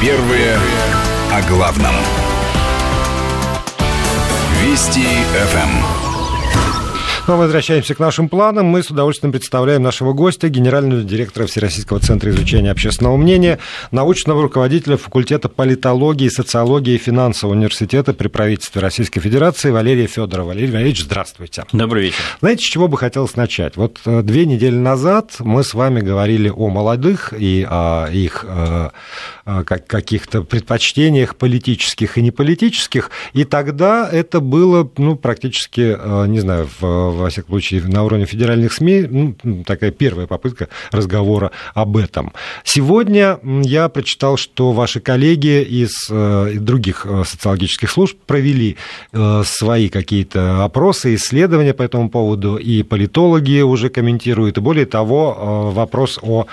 Первые о главном. Вести ФМ. Но возвращаемся к нашим планам. Мы с удовольствием представляем нашего гостя, генерального директора Всероссийского центра изучения общественного мнения, научного руководителя факультета политологии, социологии и финансового университета при правительстве Российской Федерации Валерия Федорова. Валерий Валерьевич, здравствуйте. Добрый вечер. Знаете, с чего бы хотелось начать? Вот э, две недели назад мы с вами говорили о молодых и о их э, каких-то предпочтениях политических и неполитических, и тогда это было ну, практически, не знаю, в во всяком случае, на уровне федеральных СМИ, ну, такая первая попытка разговора об этом. Сегодня я прочитал, что ваши коллеги из э, других э, социологических служб провели э, свои какие-то опросы, исследования по этому поводу, и политологи уже комментируют, и более того, вопрос о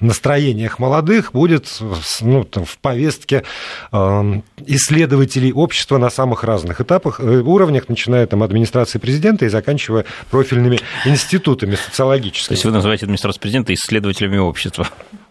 настроениях молодых будет ну, там, в повестке исследователей общества на самых разных этапах, уровнях, начиная там, администрации президента и заканчивая профильными институтами социологическими. То есть вы называете администрацию президента исследователями общества?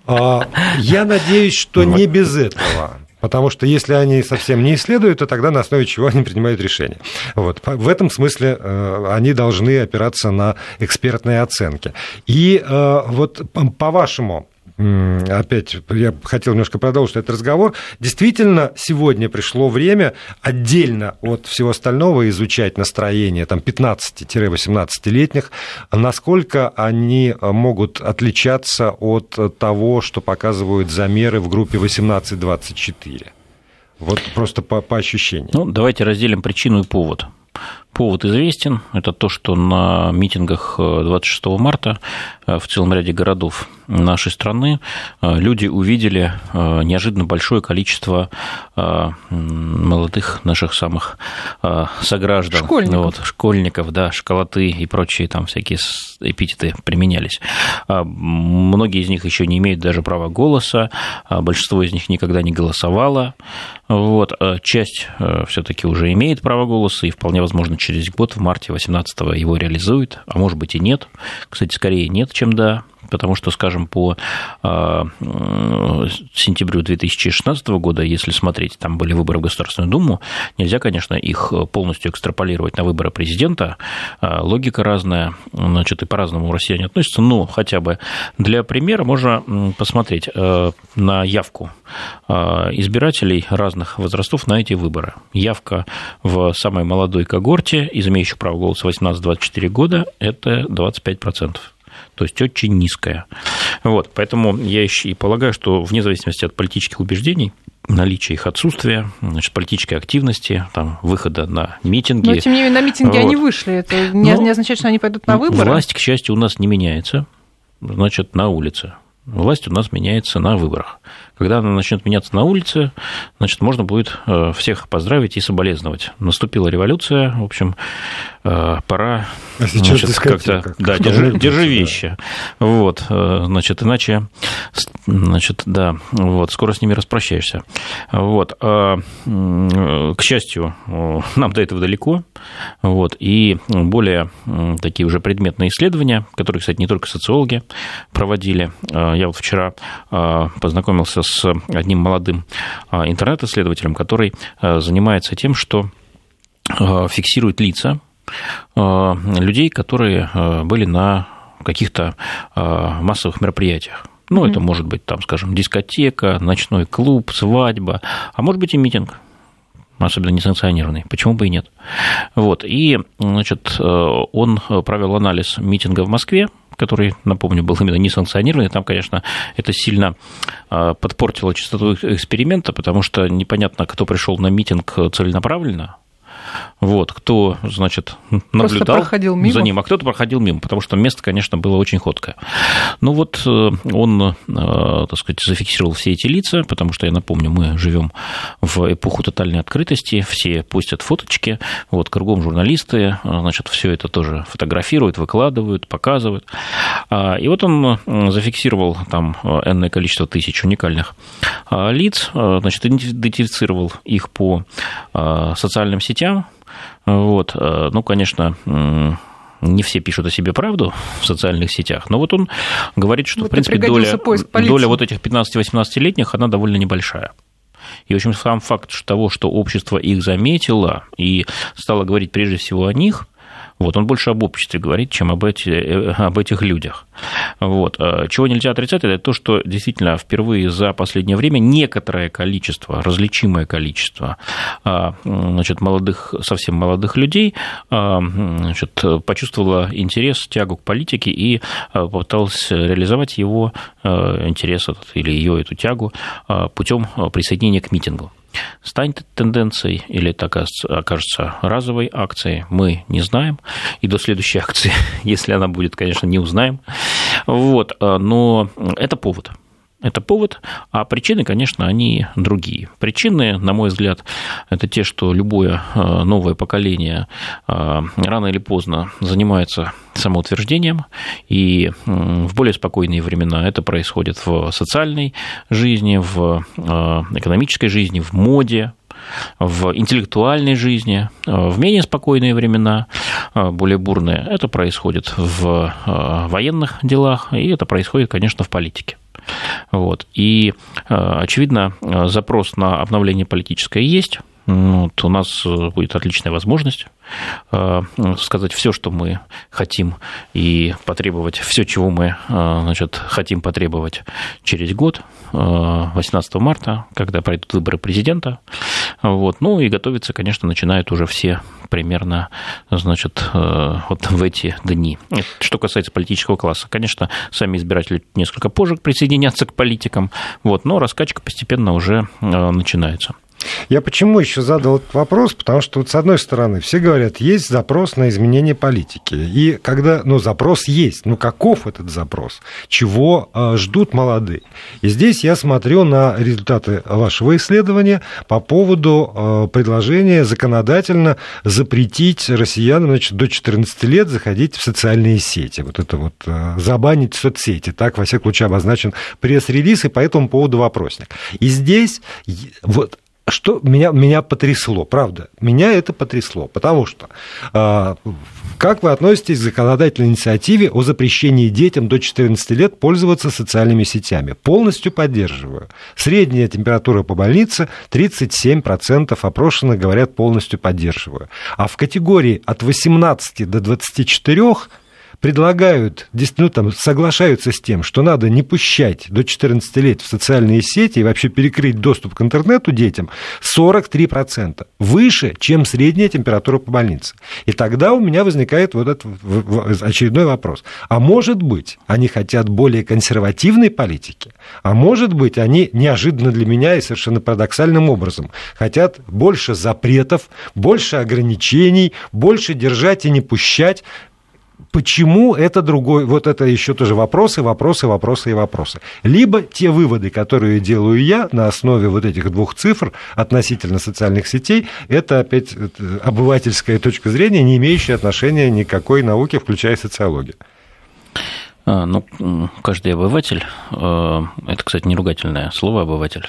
А, я надеюсь, что не без этого. Потому что если они совсем не исследуют, то тогда на основе чего они принимают решения. Вот. В этом смысле э, они должны опираться на экспертные оценки. И э, вот по-вашему, опять я хотел немножко продолжить этот разговор. Действительно, сегодня пришло время отдельно от всего остального изучать настроение там, 15-18-летних, насколько они могут отличаться от того, что показывают замеры в группе 18-24. Вот просто по, по ощущениям. Ну, давайте разделим причину и повод. Повод известен. Это то, что на митингах 26 марта э, в целом ряде городов нашей страны э, люди увидели э, неожиданно большое количество молодых наших самых сограждан. Школьников. Вот, школьников, да, школоты и прочие там всякие эпитеты применялись. Многие из них еще не имеют даже права голоса, большинство из них никогда не голосовало. Вот. Часть все-таки уже имеет право голоса и вполне возможно через год, в марте 18-го его реализует, а может быть и нет. Кстати, скорее нет, чем да потому что, скажем, по а, сентябрю 2016 года, если смотреть, там были выборы в Государственную Думу, нельзя, конечно, их полностью экстраполировать на выборы президента, а, логика разная, значит, и по-разному россияне относятся, но хотя бы для примера можно посмотреть а, на явку избирателей разных возрастов на эти выборы. Явка в самой молодой когорте из имеющих право голоса 18-24 года – это 25% то есть очень низкая. Вот, поэтому я еще и полагаю, что вне зависимости от политических убеждений, наличия их отсутствия, значит, политической активности, там, выхода на митинги. Но, тем не менее, на митинги вот. они вышли. Это не, Но не означает, что они пойдут на выборы? Власть, к счастью, у нас не меняется, значит, на улице. Власть у нас меняется на выборах. Когда она начнет меняться на улице, значит, можно будет э, всех поздравить и соболезновать. Наступила революция, в общем, э, пора а значит, как-то... Как да, держи, держи вещи. Да. Вот, э, значит, иначе, значит, да, вот, скоро с ними распрощаешься. Вот, а, к счастью, нам до этого далеко, вот, и более такие уже предметные исследования, которые, кстати, не только социологи проводили. Я вот вчера познакомился с одним молодым а, интернет-исследователем, который а, занимается тем, что а, фиксирует лица людей, которые были на каких-то массовых мероприятиях. Ну, mm-hmm. это может быть, там, скажем, дискотека, ночной клуб, свадьба, а может быть и митинг особенно несанкционированный. Почему бы и нет? Вот. И, значит, он провел анализ митинга в Москве который, напомню, был именно несанкционированный, там, конечно, это сильно а, подпортило чистоту эксперимента, потому что непонятно, кто пришел на митинг целенаправленно, вот, кто, значит, наблюдал за ним, а кто-то проходил мимо, потому что место, конечно, было очень ходкое. Ну вот э, он, э, так сказать, зафиксировал все эти лица, потому что, я напомню, мы живем в эпоху тотальной открытости, все постят фоточки, вот, кругом журналисты, э, значит, все это тоже фотографируют, выкладывают, показывают. А, и вот он зафиксировал там энное количество тысяч уникальных лиц, значит, идентифицировал их по социальным сетям, вот. Э, ну, конечно, не все пишут о себе правду в социальных сетях, но вот он говорит, что, Вот в принципе, доля, доля вот этих 15-18-летних, она довольно небольшая. И, в общем, сам факт того, что общество их заметило и стало говорить прежде всего о них, вот, он больше об обществе говорит, чем об, эти, э, об этих людях. Вот. А Чего нельзя отрицать, это то, что действительно впервые за последнее время некоторое количество, различимое количество а, значит, молодых, совсем молодых людей а, значит, почувствовало интерес, тягу к политике и а, попыталось реализовать его а, интерес этот, или ее эту тягу путем присоединения к митингу. Станет тенденцией или это окажется разовой акцией, мы не знаем. И до следующей акции, если она будет, конечно, не узнаем. Вот. Но это повод. Это повод, а причины, конечно, они другие. Причины, на мой взгляд, это те, что любое э, новое поколение э, рано или поздно занимается самоутверждением, и в более спокойные времена это происходит в социальной жизни, в э, экономической жизни, в моде, в интеллектуальной жизни, в менее спокойные времена, более бурные, это происходит в военных делах, и это происходит, конечно, в политике. Вот. И, очевидно, запрос на обновление политическое есть. Вот у нас будет отличная возможность сказать все, что мы хотим, и потребовать все, чего мы значит, хотим потребовать через год, 18 марта, когда пройдут выборы президента. Вот. Ну и готовиться, конечно, начинают уже все примерно значит, вот в эти дни. Что касается политического класса, конечно, сами избиратели несколько позже присоединятся к политикам, вот, но раскачка постепенно уже начинается. Я почему еще задал этот вопрос? Потому что, вот, с одной стороны, все говорят, есть запрос на изменение политики. И когда, ну, запрос есть, ну, каков этот запрос? Чего э, ждут молодые? И здесь я смотрю на результаты вашего исследования по поводу э, предложения законодательно запретить россиянам, значит, до 14 лет заходить в социальные сети. Вот это вот э, забанить соцсети. Так, во всяком случае, обозначен пресс-релиз, и по этому поводу вопросник. И здесь вот что меня, меня потрясло, правда, меня это потрясло, потому что э, как вы относитесь к законодательной инициативе о запрещении детям до 14 лет пользоваться социальными сетями? Полностью поддерживаю. Средняя температура по больнице 37% опрошенных говорят полностью поддерживаю. А в категории от 18 до 24 предлагают, ну, там, соглашаются с тем, что надо не пущать до 14 лет в социальные сети и вообще перекрыть доступ к интернету детям, 43%. Выше, чем средняя температура по больнице. И тогда у меня возникает вот этот очередной вопрос. А может быть, они хотят более консервативной политики? А может быть, они неожиданно для меня и совершенно парадоксальным образом хотят больше запретов, больше ограничений, больше держать и не пущать Почему это другой, вот это еще тоже вопросы, вопросы, вопросы и вопросы. Либо те выводы, которые делаю я на основе вот этих двух цифр относительно социальных сетей, это опять обывательская точка зрения, не имеющая отношения никакой науке, включая социологию. А, ну, каждый обыватель, э, это, кстати, не ругательное слово обыватель,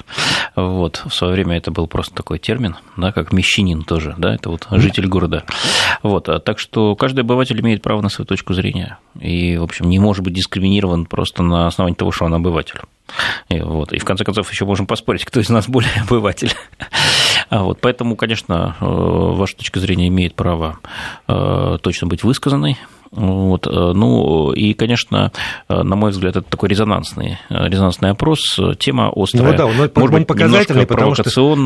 вот, в свое время это был просто такой термин, да, как мещанин тоже, да, это вот житель города, вот, а так что каждый обыватель имеет право на свою точку зрения. И, в общем, не может быть дискриминирован просто на основании того, что он обыватель. И, вот, и в конце концов еще можем поспорить, кто из нас более обыватель. А вот, поэтому, конечно, э, ваша точка зрения имеет право э, точно быть высказанной, вот. Э, ну, и, конечно, э, на мой взгляд, это такой резонансный, э, резонансный опрос. Тема острая. Ну да, он, может быть, показательный, потому что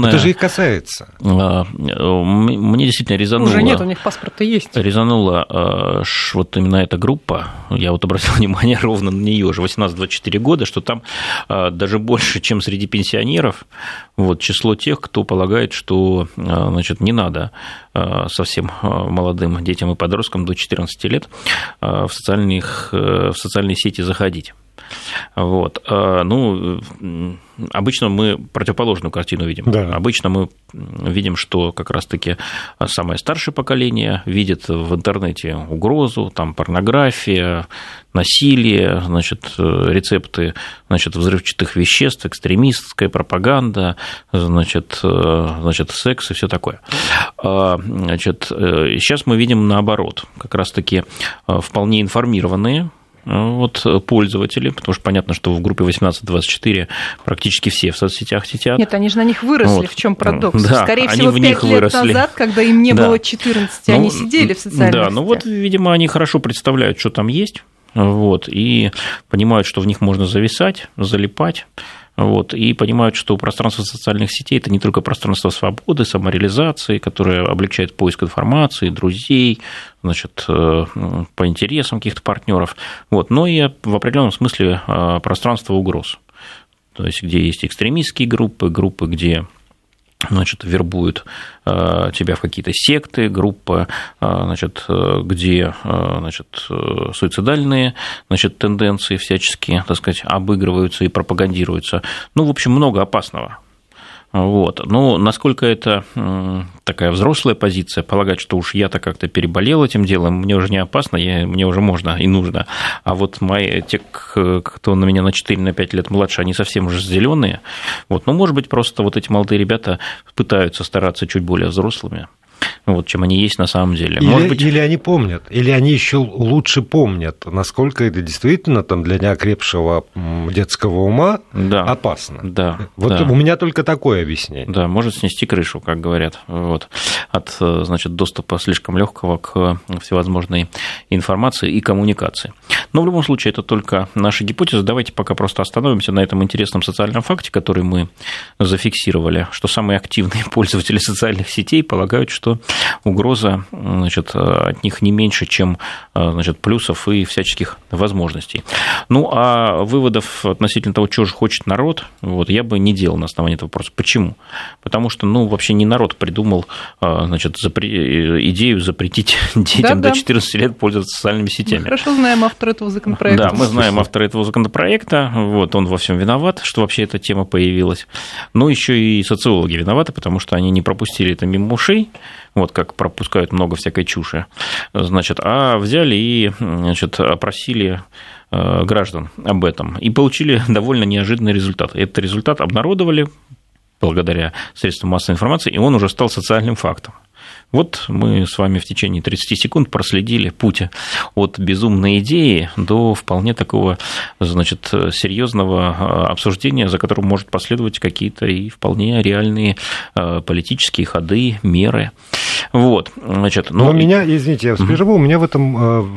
это же их касается. Мне действительно резануло... Уже нет, у них паспорта есть. Резанула вот именно эта группа, я вот обратил внимание ровно на нее уже 18-24 года, что там даже больше, чем среди пенсионеров, вот, число тех, кто полагает, что значит, не надо совсем молодым детям и подросткам до 14 лет в, социальных, в социальные сети заходить. Вот. Ну, обычно мы противоположную картину видим. Да. Обычно мы видим, что как раз-таки самое старшее поколение видит в интернете угрозу, там порнография, насилие, значит, рецепты значит, взрывчатых веществ, экстремистская пропаганда, значит, значит, секс и все такое. Значит, сейчас мы видим наоборот, как раз-таки вполне информированные вот, пользователи, потому что понятно, что в группе 18-24 практически все в соцсетях сидят. Нет, они же на них выросли, вот. в чем парадокс? Да, Скорее они всего, 5 лет выросли. назад, когда им не да. было 14, ну, они сидели в социальных Да, сетях. ну вот, видимо, они хорошо представляют, что там есть, вот, и понимают, что в них можно зависать, залипать, вот, и понимают, что пространство социальных сетей – это не только пространство свободы, самореализации, которое облегчает поиск информации, друзей, значит, э, по интересам каких-то партнеров, вот, но и в определенном смысле э, пространство угроз. То есть, где есть экстремистские группы, группы, где значит, вербуют э, тебя в какие-то секты, группы, э, значит, где э, значит, суицидальные значит, тенденции всячески, так сказать, обыгрываются и пропагандируются. Ну, в общем, много опасного. Вот. Ну, насколько это такая взрослая позиция, полагать, что уж я-то как-то переболел этим делом, мне уже не опасно, я, мне уже можно и нужно. А вот мои, те, кто на меня на 4-5 лет младше, они совсем уже зеленые. Вот. Ну, может быть, просто вот эти молодые ребята пытаются стараться чуть более взрослыми вот, чем они есть на самом деле. Или, Может быть... или они помнят, или они еще лучше помнят, насколько это действительно там, для неокрепшего детского ума да, опасно. Да, вот да. у меня только такое объяснение. Да, может снести крышу, как говорят, вот, от значит, доступа слишком легкого к всевозможной информации и коммуникации. Но в любом случае это только наша гипотеза. Давайте пока просто остановимся на этом интересном социальном факте, который мы зафиксировали, что самые активные пользователи социальных сетей полагают, что угроза значит, от них не меньше, чем значит, плюсов и всяческих возможностей. Ну, а выводов относительно того, что же хочет народ, вот, я бы не делал на основании этого вопроса. Почему? Потому что, ну, вообще не народ придумал значит, запре... идею запретить детям да, до 14 лет пользоваться социальными сетями. Мы хорошо знаем автора этого законопроекта. Да, мы знаем автора этого законопроекта, вот, он во всем виноват, что вообще эта тема появилась. Но еще и социологи виноваты, потому что они не пропустили это мимо ушей, вот как пропускают много всякой чуши, значит, а взяли и значит, опросили э, граждан об этом и получили довольно неожиданный результат. Этот результат обнародовали благодаря средствам массовой информации, и он уже стал социальным фактом. Вот мы с вами в течение 30 секунд проследили путь от безумной идеи до вполне такого, значит, серьезного а, обсуждения, за которым может последовать какие-то и вполне реальные а, политические ходы, меры. Вот, значит, ну... Но меня, извините, я прерву, у меня в этом а,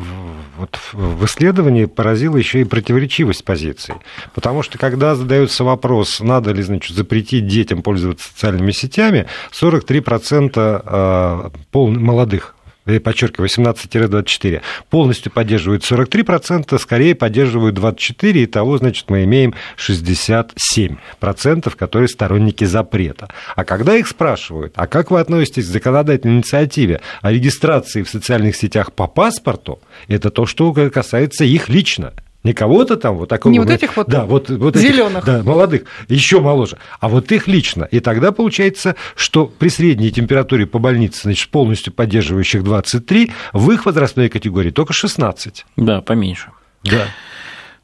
вот в исследовании поразила еще и противоречивость позиций. Потому что когда задается вопрос, надо ли значит, запретить детям пользоваться социальными сетями, 43% а, пол молодых я подчеркиваю, 18-24, полностью поддерживают 43%, скорее поддерживают 24%, и того, значит, мы имеем 67%, которые сторонники запрета. А когда их спрашивают, а как вы относитесь к законодательной инициативе о регистрации в социальных сетях по паспорту, это то, что касается их лично. Не кого-то там вот такого. Не вот этих вот, да, вот, вот зеленых. Да, молодых, еще моложе. А вот их лично. И тогда получается, что при средней температуре по больнице, значит, полностью поддерживающих 23, в их возрастной категории только 16. Да, поменьше. Да.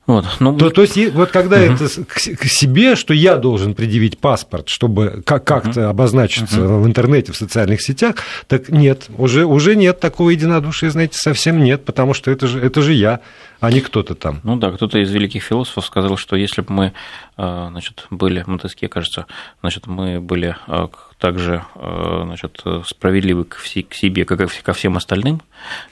Вот, ну... то, то есть, вот когда угу. это к себе, что я должен предъявить паспорт, чтобы как- как-то угу. обозначиться угу. в интернете, в социальных сетях, так нет, уже, уже нет такого единодушия, знаете, совсем нет, потому что это же, это же я, а не кто-то там. Ну да, кто-то из великих философов сказал, что если бы мы э, значит, были, Монтеске, кажется, значит, мы были э, также э, значит, справедливы к себе, как и ко всем остальным,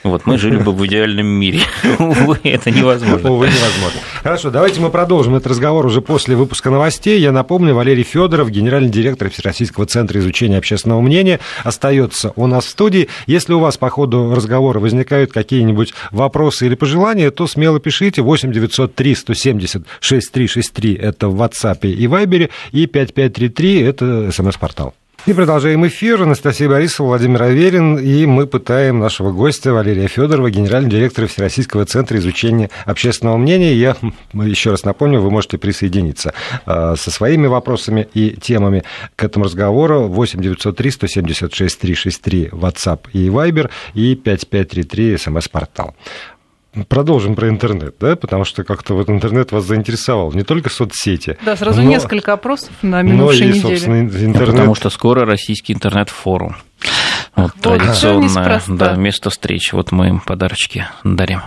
вот, мы жили бы в идеальном мире. Увы, это невозможно. Увы, невозможно. Хорошо, давайте мы продолжим этот разговор уже после выпуска новостей. Я напомню, Валерий Федоров, генеральный директор Всероссийского центра изучения общественного мнения, остается у нас в студии. Если у вас по ходу разговора возникают какие-нибудь вопросы или пожелания, то смело пишите 8 903 170 6363 это в WhatsApp и Viber, и 5533 это смс-портал. И продолжаем эфир. Анастасия Борисова, Владимир Аверин. И мы пытаем нашего гостя Валерия Федорова, генерального директора Всероссийского центра изучения общественного мнения. Я еще раз напомню, вы можете присоединиться а, со своими вопросами и темами к этому разговору. 8 903 176 363 WhatsApp и Viber и 5533 смс-портал. Продолжим про интернет, да, потому что как-то вот интернет вас заинтересовал, не только соцсети. Да, сразу но, несколько опросов на минувшей но и, неделе. Интернет... потому что скоро российский интернет-форум. Вот, вот традиционное да, место встречи. Вот мы им подарочки дарим.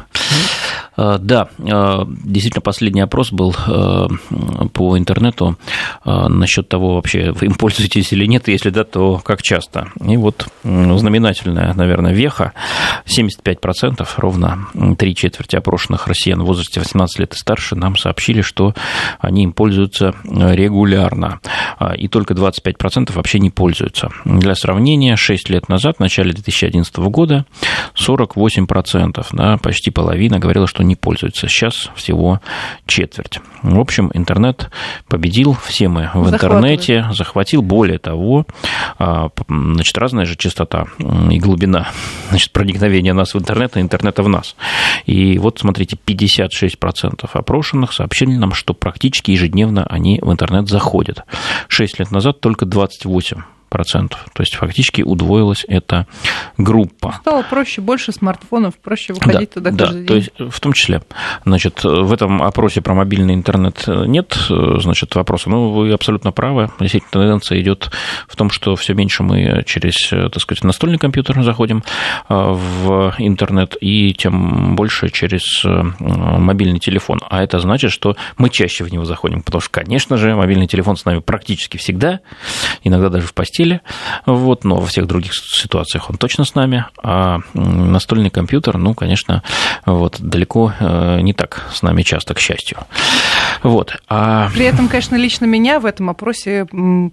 Э, да, э, действительно, последний опрос был э, по интернету насчет того, вообще вы им пользуетесь или нет, если да, то как часто. И вот знаменательная, наверное, веха, 75%, ровно три четверти опрошенных россиян в возрасте 18 лет и старше нам сообщили, что они им пользуются регулярно, и только 25% вообще не пользуются. Для сравнения, 6 лет назад, в начале 2011 года, 48%, да, почти половина говорила, что не пользуются. Сейчас всего четверть. В общем, интернет победил, все мы в интернете, захватил. Более того, а, значит, разная же частота и глубина значит, проникновения нас в интернет и интернета в нас. И вот, смотрите, 56% опрошенных сообщили нам, что практически ежедневно они в интернет заходят. Шесть лет назад только 28 процентов. То есть фактически удвоилась эта группа. Стало проще, больше смартфонов, проще выходить да, туда да, каждый день. То есть в том числе. Значит, в этом опросе про мобильный интернет нет значит, вопроса. Ну, вы абсолютно правы. Действительно, тенденция идет в том, что все меньше мы через, так сказать, настольный компьютер заходим в интернет, и тем больше через мобильный телефон. А это значит, что мы чаще в него заходим, потому что, конечно же, мобильный телефон с нами практически всегда, иногда даже в постели постели, вот, но во всех других ситуациях он точно с нами, а настольный компьютер, ну, конечно, вот, далеко э, не так с нами часто, к счастью. Вот. А... При этом, конечно, лично меня в этом опросе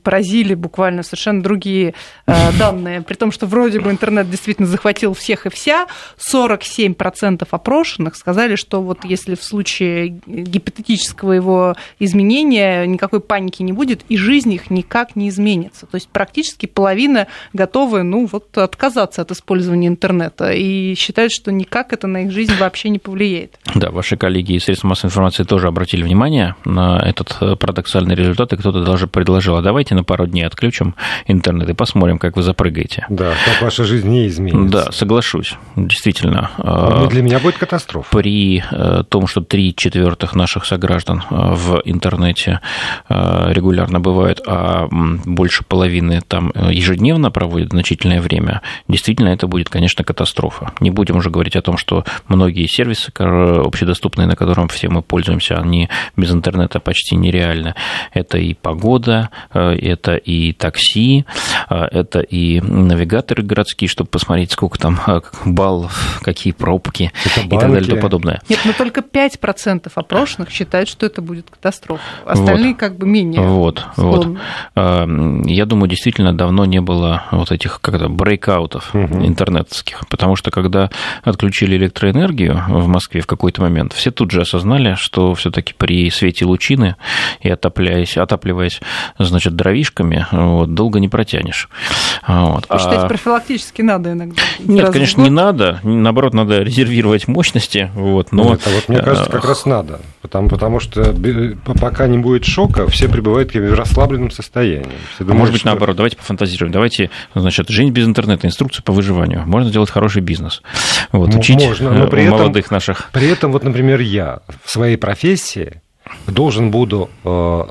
поразили буквально совершенно другие э, данные, при том, что вроде бы интернет действительно захватил всех и вся, 47% опрошенных сказали, что вот если в случае гипотетического его изменения никакой паники не будет, и жизнь их никак не изменится. То есть практически практически половина готовы ну, вот, отказаться от использования интернета и считают, что никак это на их жизнь вообще не повлияет. Да, ваши коллеги из средств массовой информации тоже обратили внимание на этот э, парадоксальный результат, и кто-то даже предложил, а давайте на пару дней отключим интернет и посмотрим, как вы запрыгаете. Да, как ваша жизнь не изменится. Да, соглашусь, действительно. Ну, для меня будет катастрофа. При э, том, что три четвертых наших сограждан в интернете регулярно бывают, а больше половины там э, ежедневно проводят значительное время, действительно это будет, конечно, катастрофа. Не будем уже говорить о том, что многие сервисы общедоступные, на котором все мы пользуемся, они без интернета почти нереальны. Это и погода, э, это и такси, э, это и навигаторы городские, чтобы посмотреть, сколько там баллов, какие пробки это и так далее и тому подобное. Нет, но только 5% опрошенных считают, что это будет катастрофа. Остальные вот. как бы менее. Вот, вот. Я думаю, действительно действительно давно не было вот этих как то брейкаутов угу. интернетских, потому что когда отключили электроэнергию в Москве в какой-то момент, все тут же осознали, что все-таки при свете лучины и отопляясь, отапливаясь, значит, дровишками, вот, долго не протянешь. Вот. А... профилактически надо иногда? Нет, конечно, не надо. Наоборот, надо резервировать мощности. Вот, но... Нет, а вот мне кажется, как раз надо. Потому, потому что пока не будет шока, все пребывают в расслабленном состоянии. Все думают, а может быть, что... наоборот, давайте пофантазируем. Давайте, значит, жизнь без интернета, инструкцию по выживанию. Можно делать хороший бизнес. Вот, учить Можно, но при молодых этом, наших. При этом, вот, например, я в своей профессии должен буду э,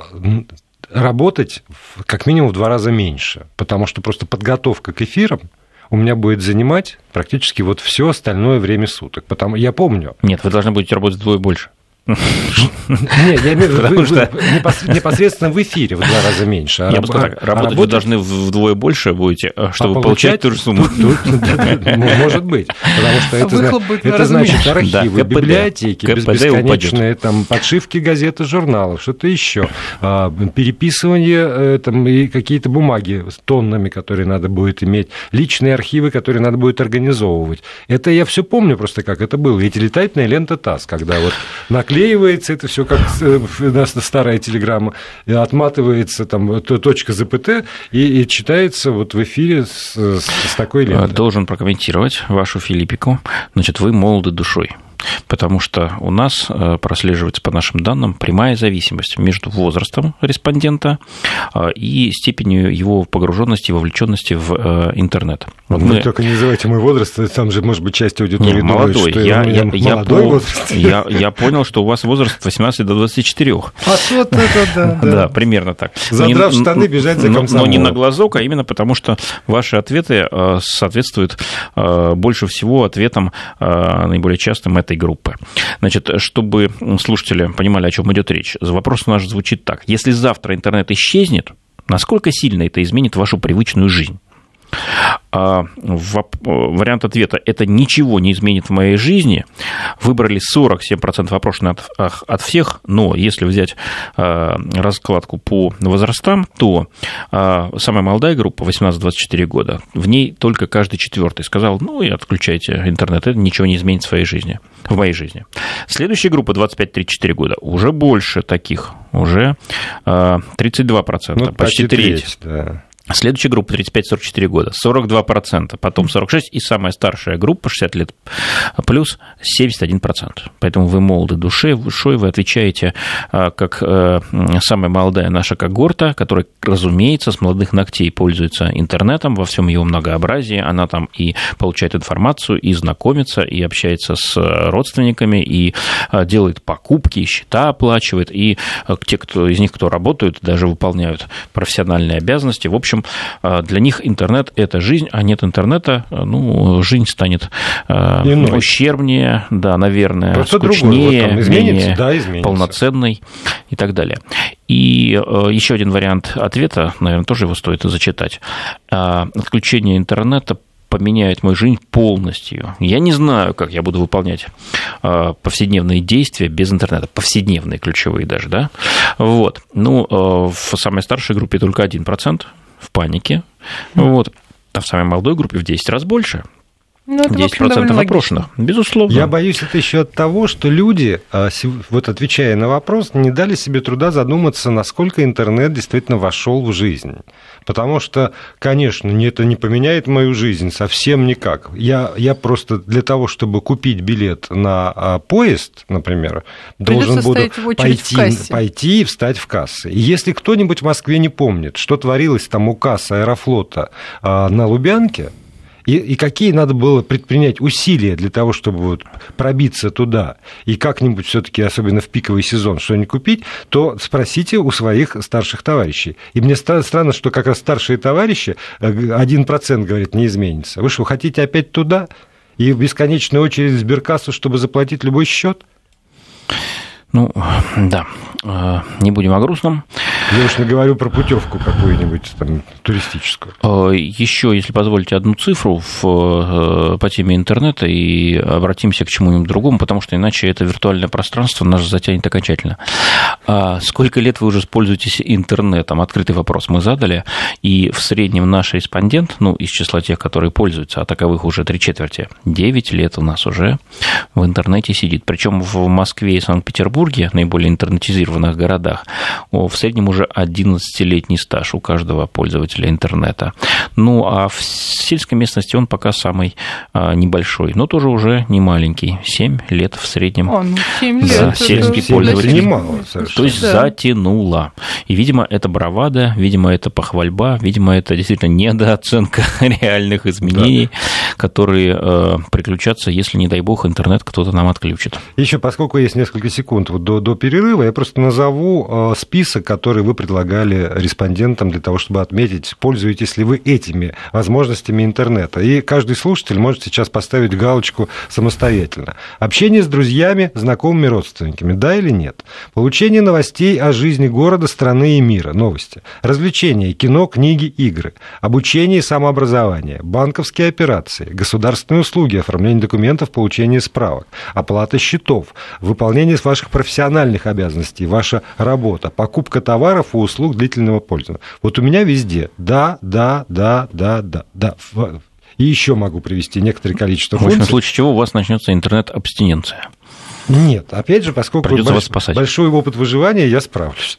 работать как минимум в два раза меньше, потому что просто подготовка к эфирам у меня будет занимать практически вот все остальное время суток. Потому я помню. Нет, вы должны будете работать вдвое больше. Нет, я имею в виду непосредственно в эфире в два раза меньше. А я бы сказал так, а работать вы должны вдвое больше будете, а чтобы получать ту же сумму. Может быть, потому что это значит архивы, библиотеки, бесконечные там подшивки газет и журналов, что-то еще, переписывание э, там и какие-то бумаги с тоннами, которые надо будет иметь, личные архивы, которые надо будет организовывать. Это я все помню просто, как это было. Ведь летательная лента ТАСС, когда вот наклеили склеивается это все как старая телеграмма, отматывается там точка ЗПТ и, и читается вот в эфире с, с такой лентой. Должен прокомментировать вашу Филиппику. Значит, вы молоды душой потому что у нас э, прослеживается, по нашим данным, прямая зависимость между возрастом респондента э, и степенью его погруженности и вовлеченности в э, интернет. Вот мы... только не называйте мой возраст, там же, может быть, часть аудитории не, думает, молодой. что я, я, я, молодой я, возраст. Я, я понял, что у вас возраст от 18 до 24. А вот это да. Да, примерно так. Задрав штаны, бежать за комсомолом. Но не на глазок, а именно потому, что ваши ответы соответствуют больше всего ответам наиболее частым этой группы. Значит, чтобы слушатели понимали, о чем идет речь, вопрос наш звучит так. Если завтра интернет исчезнет, насколько сильно это изменит вашу привычную жизнь? А, вариант ответа «это ничего не изменит в моей жизни» выбрали 47% опрошенных от, от всех, но если взять а, раскладку по возрастам, то а, самая молодая группа, 18-24 года, в ней только каждый четвертый сказал, ну и отключайте интернет, это ничего не изменит в своей жизни, в моей жизни. Следующая группа, 25-34 года, уже больше таких, уже 32%, ну, почти треть. Да. Следующая группа 35-44 года, 42%, потом 46%, и самая старшая группа 60 лет плюс 71%. Поэтому вы молоды душой, вы отвечаете а, как э, самая молодая наша когорта, которая, разумеется, с молодых ногтей пользуется интернетом во всем его многообразии. Она там и получает информацию, и знакомится, и общается с родственниками, и а, делает покупки, и счета оплачивает, и те, кто из них, кто работают, даже выполняют профессиональные обязанности. В общем, общем, а, для них интернет – это жизнь, а нет интернета, а, ну, жизнь станет а, Иной. ущербнее, да, наверное, Просто скучнее, вот менее да, полноценной и так далее. И еще один вариант ответа, наверное, тоже его стоит зачитать. Отключение интернета поменяет мою жизнь полностью. Я не знаю, как я буду выполнять повседневные действия без интернета, повседневные ключевые даже, да. Вот. Ну, в самой старшей группе только 1% в панике. Вот. А в самой молодой группе в 10 раз больше. Ну, это, 10% общем, опрошенных, безусловно. Я боюсь это еще от того, что люди, а, вот отвечая на вопрос, не дали себе труда задуматься, насколько интернет действительно вошел в жизнь. Потому что, конечно, это не поменяет мою жизнь совсем никак. Я, я просто для того, чтобы купить билет на а, поезд, например, Придется должен буду пойти, пойти и встать в кассы. И если кто-нибудь в Москве не помнит, что творилось там у кассы Аэрофлота а, на Лубянке, и, и какие надо было предпринять усилия для того, чтобы вот пробиться туда и как-нибудь все-таки, особенно в пиковый сезон, что-нибудь купить, то спросите у своих старших товарищей. И мне странно, что как раз старшие товарищи, 1% э, говорит, не изменится. Вы что, хотите опять туда? И в бесконечную очередь сберкассу, чтобы заплатить любой счет? Ну, да, не будем о грустном. Я уж не говорю про путевку какую-нибудь там туристическую. Э, Еще, если позволите, одну цифру в, э, по теме интернета и обратимся к чему-нибудь другому, потому что иначе это виртуальное пространство нас затянет окончательно. А сколько лет вы уже пользуетесь интернетом? Открытый вопрос мы задали, и в среднем наш респондент, ну, из числа тех, которые пользуются, а таковых уже три четверти, 9 лет у нас уже в интернете сидит. Причем в Москве и Санкт-Петербурге, наиболее интернетизированных городах, в среднем уже 11-летний стаж у каждого пользователя интернета. Ну, а в сельской местности он пока самый а, небольшой, но тоже уже не маленький, 7 лет в среднем. О, ну 7 лет. За сельский пользователь. Немало, То есть да. затянуло. И, видимо, это бравада, видимо, это похвальба, видимо, это действительно недооценка реальных изменений, да. которые э, приключатся, если, не дай бог, интернет кто-то нам отключит. Еще, поскольку есть несколько секунд вот до, до перерыва, я просто назову э, список, который вы предлагали респондентам для того, чтобы отметить, пользуетесь ли вы этими возможностями интернета. И каждый слушатель может сейчас поставить галочку самостоятельно. Общение с друзьями, знакомыми, родственниками, да или нет? Получение новостей о жизни города, страны и мира, новости. Развлечения, кино, книги, игры. Обучение и самообразование. Банковские операции. Государственные услуги, оформление документов, получение справок. Оплата счетов. Выполнение ваших профессиональных обязанностей, ваша работа. Покупка товаров и услуг длительного пользования. Вот у меня везде да, да, да, да, да, да. И еще могу привести некоторое количество функций. В общем, в случае чего у вас начнется интернет-абстиненция. Нет, опять же, поскольку Придется вас спасать. большой опыт выживания, я справлюсь.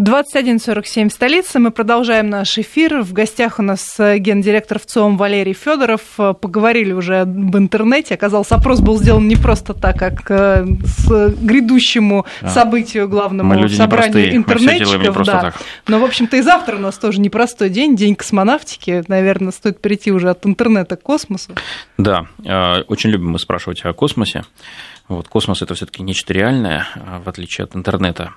21.47 в столице. Мы продолжаем наш эфир. В гостях у нас э, гендиректор ВЦИОМ Валерий Федоров. Э, Поговорили уже об интернете. Оказалось, опрос был сделан не просто так, как с грядущему Да. событию главному Мы люди собранию интернетчиков. да. так. Но, в общем-то, и завтра у нас тоже непростой день, день космонавтики. Наверное, стоит перейти уже от интернета к космосу. Да, э, очень любим мы спрашивать о космосе. Вот, космос это все-таки нечто реальное, э, в отличие от интернета,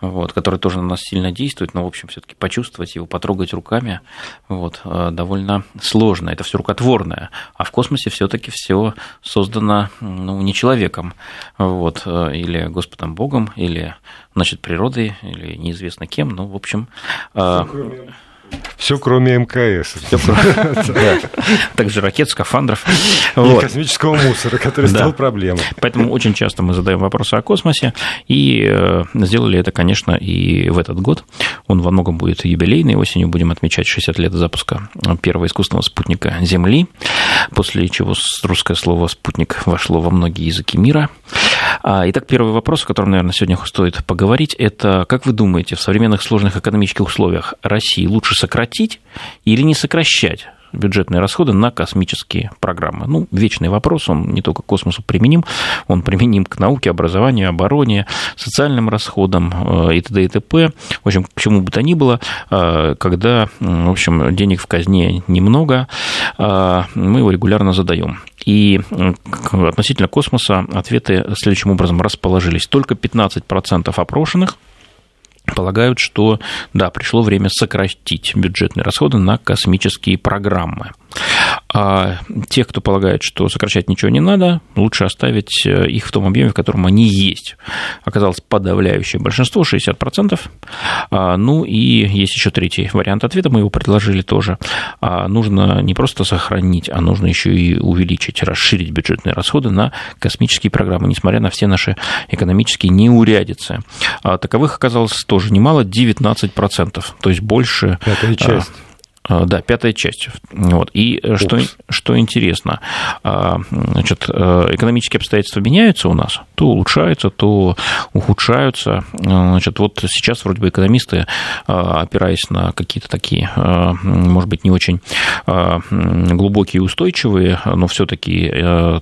вот, который тоже на нас сильно действует, но, в общем, все-таки почувствовать его, потрогать руками вот, э, довольно сложно. Это все рукотворное. А в космосе все-таки все создано ну, не человеком, вот, э, или Господом Богом, или значит, природой, или неизвестно кем. Ну, в общем, э, Все кроме МКС. также ракет, скафандров. И космического мусора, который стал проблемой. Поэтому очень часто мы задаем вопросы о космосе, и э, сделали это, конечно, и в этот год. Он во многом будет юбилейный, осенью будем отмечать 60 лет запуска первого искусственного спутника Земли, после чего русское слово «спутник» вошло во многие языки мира. А, Итак, первый вопрос, о котором, наверное, сегодня стоит поговорить, это как вы думаете, в современных сложных экономических условиях России лучше сократить или не сокращать бюджетные расходы на космические программы? Ну, вечный вопрос, он не только к космосу применим, он применим к науке, образованию, обороне, социальным расходам э, и т.д. и т.п. В общем, к чему бы то ни было, э, когда, в общем, денег в казне немного, э, мы его регулярно задаем. И относительно космоса ответы следующим образом расположились. Только 15% опрошенных полагают, что да, пришло время сократить бюджетные расходы на космические программы. А те, кто полагает, что сокращать ничего не надо, лучше оставить э, их в том объеме, в котором они есть. Оказалось подавляющее большинство, 60%. А, Ну и есть еще третий вариант ответа, мы его предложили тоже. А, Нужно не просто сохранить, а нужно еще и увеличить, расширить бюджетные расходы на космические программы, несмотря на все наши экономические неурядицы. А Таковых оказалось тоже немало, 19%, то есть больше... Пятая часть. А, Да, пятая часть. Вот. И э, что, что интересно, а, значит, э, экономические обстоятельства меняются у нас, то улучшаются, то ухудшаются. А, Значит, вот сейчас вроде бы экономисты, а, опираясь на какие-то такие, а, может быть, не очень а, глубокие и устойчивые, но все-таки,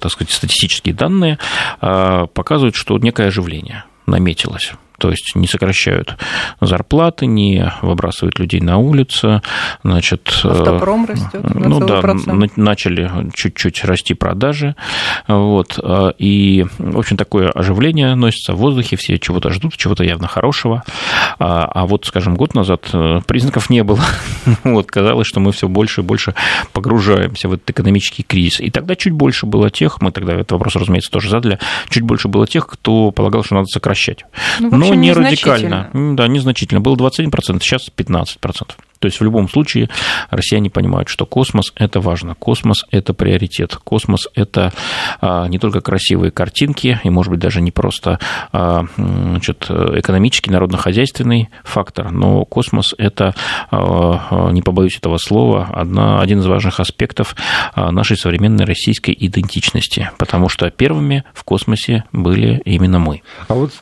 так сказать, статистические данные, а, показывают, что некое оживление наметилось. То есть не сокращают зарплаты, не выбрасывают людей на улицу, значит, э, Автопром растет на ну да, процент. на- начали чуть-чуть расти продажи, вот, э, и, в общем, такое оживление носится в воздухе, все чего-то ждут, чего-то явно хорошего, а, а вот, скажем, год назад э, признаков не было, вот, казалось, что мы все больше и больше погружаемся в этот экономический кризис, и тогда чуть больше было тех, мы тогда этот вопрос, разумеется, тоже задали, чуть больше было тех, кто полагал, что надо сокращать, Ну, в но не радикально, да, незначительно, было 21%, сейчас 15%. То есть в любом случае россияне понимают, что космос – это важно, космос – это приоритет, космос – это а, не только красивые картинки, и, может быть, даже не просто а, значит, экономический, народно-хозяйственный фактор, но космос – это, а, не побоюсь этого слова, одна, один из важных аспектов нашей современной российской идентичности, потому что первыми в космосе были именно мы. А вот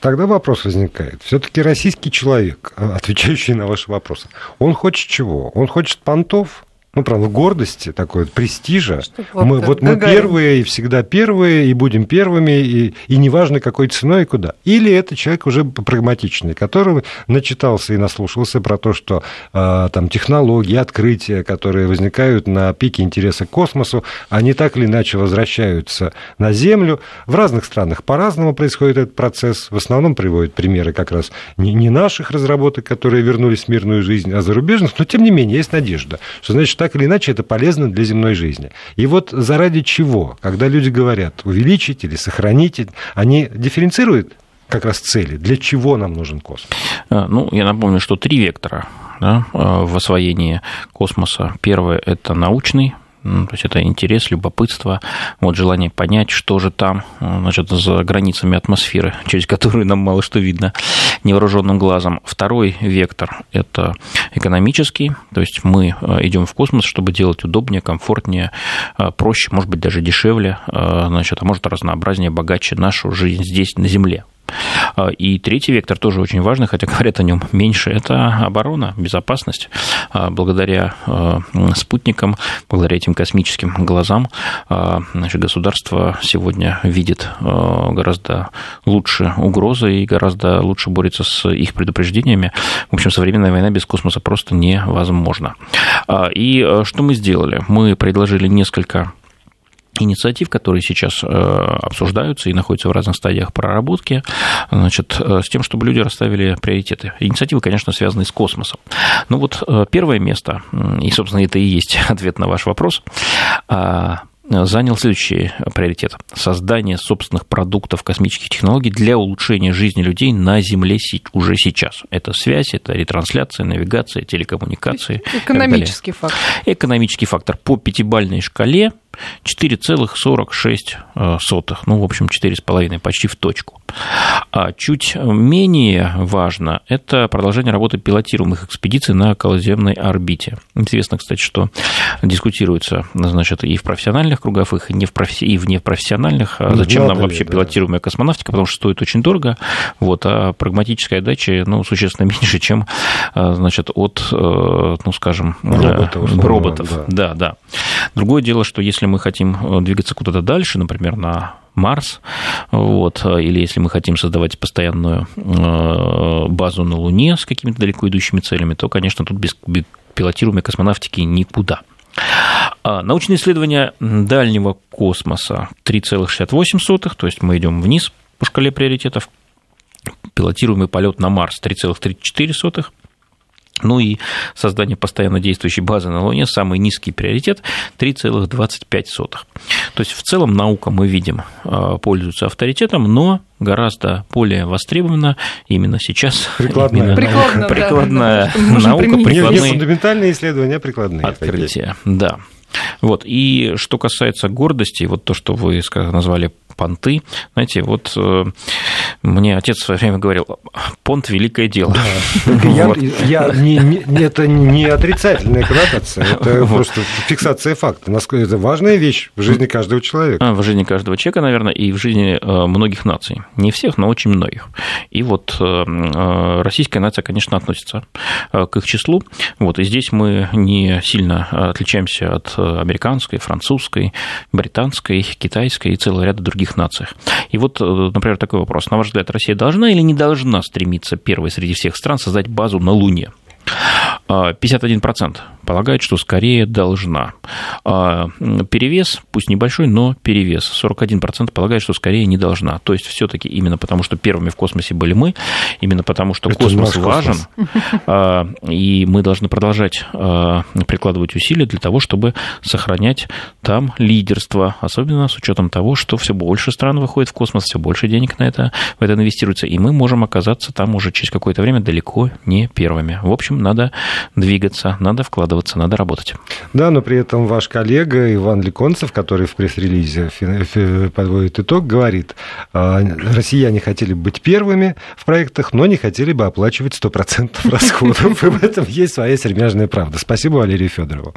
тогда вопрос возникает. Все-таки российский человек, отвечающий на ваши вопросы, он хочет чего? Он хочет понтов? Ну, правда, гордости, такой вот престижа. Чтоб вот мы, вот мы Гагарин. первые, и всегда первые, и будем первыми, и, и неважно, какой ценой и куда. Или это человек уже прагматичный, который начитался и наслушался про то, что э, там технологии, открытия, которые возникают на пике интереса к космосу, они так или иначе возвращаются на Землю. В разных странах по-разному происходит этот процесс. В основном приводят примеры как раз не, не наших разработок, которые вернулись в мирную жизнь, а зарубежных, но тем не менее есть надежда, что значит так или иначе это полезно для земной жизни. И вот заради чего, когда люди говорят увеличить или сохранить, они дифференцируют как раз цели, для чего нам нужен космос. А, Ну, я напомню, что три вектора да, а, в освоении космоса. Первое – это научный, То есть это интерес, любопытство, вот желание понять, что же там, значит, за границами атмосферы, через которую нам мало что видно невооруженным глазом. Второй вектор – это экономический, то есть мы идем в космос, чтобы делать удобнее, комфортнее, проще, может быть, даже дешевле, значит, а может разнообразнее, богаче нашу жизнь здесь, на Земле. А, и третий вектор тоже очень важный, хотя говорят о нем меньше, это оборона, безопасность. А, благодаря а, спутникам, благодаря этим космическим глазам наше государство сегодня видит гораздо лучше угрозы и гораздо лучше борется с их предупреждениями. В общем, современная война без космоса просто невозможна. И что мы сделали? Мы предложили несколько инициатив, которые сейчас э, обсуждаются и находятся в разных стадиях проработки, значит, э, с тем, чтобы люди расставили приоритеты. Инициативы, конечно, связаны с космосом. Ну вот э, первое место, и, собственно, это и есть ответ на ваш вопрос, а, занял следующий приоритет. Создание собственных продуктов космических технологий для улучшения жизни людей на Земле уже сейчас. Это связь, это ретрансляция, навигация, телекоммуникации. Экономический фактор. Экономический фактор. По пятибальной шкале 4,46, ну, в общем, 4,5, почти в точку. А чуть менее важно – это продолжение работы пилотируемых экспедиций на околоземной орбите. Интересно, кстати, что дискутируется, значит, и в профессиональных кругах, и, не в профи... и в непрофессиональных, а зачем нам вообще да. пилотируемая космонавтика, потому что стоит очень дорого, вот, а прагматическая отдача, ну, существенно меньше, чем, а, значит, от, э, ну, скажем, роботов. роботов. Да. да, да. Другое дело, что если мы хотим э, двигаться куда-то дальше, например, на Марс, вот, или если мы хотим создавать постоянную э, базу на Луне с какими-то далеко идущими целями, то, конечно, тут без пилотируемой космонавтики никуда. А научные исследования дальнего космоса 3,68, то есть мы идем вниз по шкале приоритетов. Пилотируемый полет на Марс 3,34, ну и создание постоянно действующей базы на Луне самый низкий приоритет 3,25. То есть в целом наука, мы видим, а, пользуется авторитетом, но гораздо более востребована именно сейчас. Прикладная, именно прикладная, прикладная да, наука, прикладные не фундаментальные исследования, а прикладные. Открытия, да. Вот. И что касается гордости, вот то, что вы назвали понты. Знаете, вот э, мне отец в свое время говорил, понт – великое дело. Да. Я, я, не, не, это не отрицательная коннотация, это вот. просто фиксация факта. Это важная вещь в жизни каждого человека. А, в жизни каждого человека, наверное, и в жизни э, многих наций. Не всех, но очень многих. И вот э, российская нация, конечно, относится к их числу. Вот, и здесь мы не сильно отличаемся от американской, французской, британской, китайской и целого ряда других других нациях. И вот, э, например, такой вопрос. На ваш взгляд, Россия должна или не должна стремиться первой среди всех стран создать базу на Луне? 51% а, полагают, что скорее должна. А, перевес, пусть небольшой, но перевес. 41% полагают, что скорее не должна. То есть все-таки именно потому, что первыми в космосе были мы, именно потому, что Это космос важен, космос. и мы должны продолжать а, прикладывать усилия для того, чтобы сохранять там лидерство, особенно с учетом того, что все больше стран выходит в космос, все больше денег на это, в это инвестируется, и мы можем оказаться там уже через какое-то время далеко не первыми. В общем, надо двигаться, надо вкладываться, надо работать. Да, но при этом ваш коллега Иван Ликонцев, который в пресс-релизе подводит итог, говорит, «А, россияне хотели быть первыми в проектах, но не хотели бы оплачивать 100% расходов. И в этом есть своя сермяжная правда. Спасибо Валерию Федорову.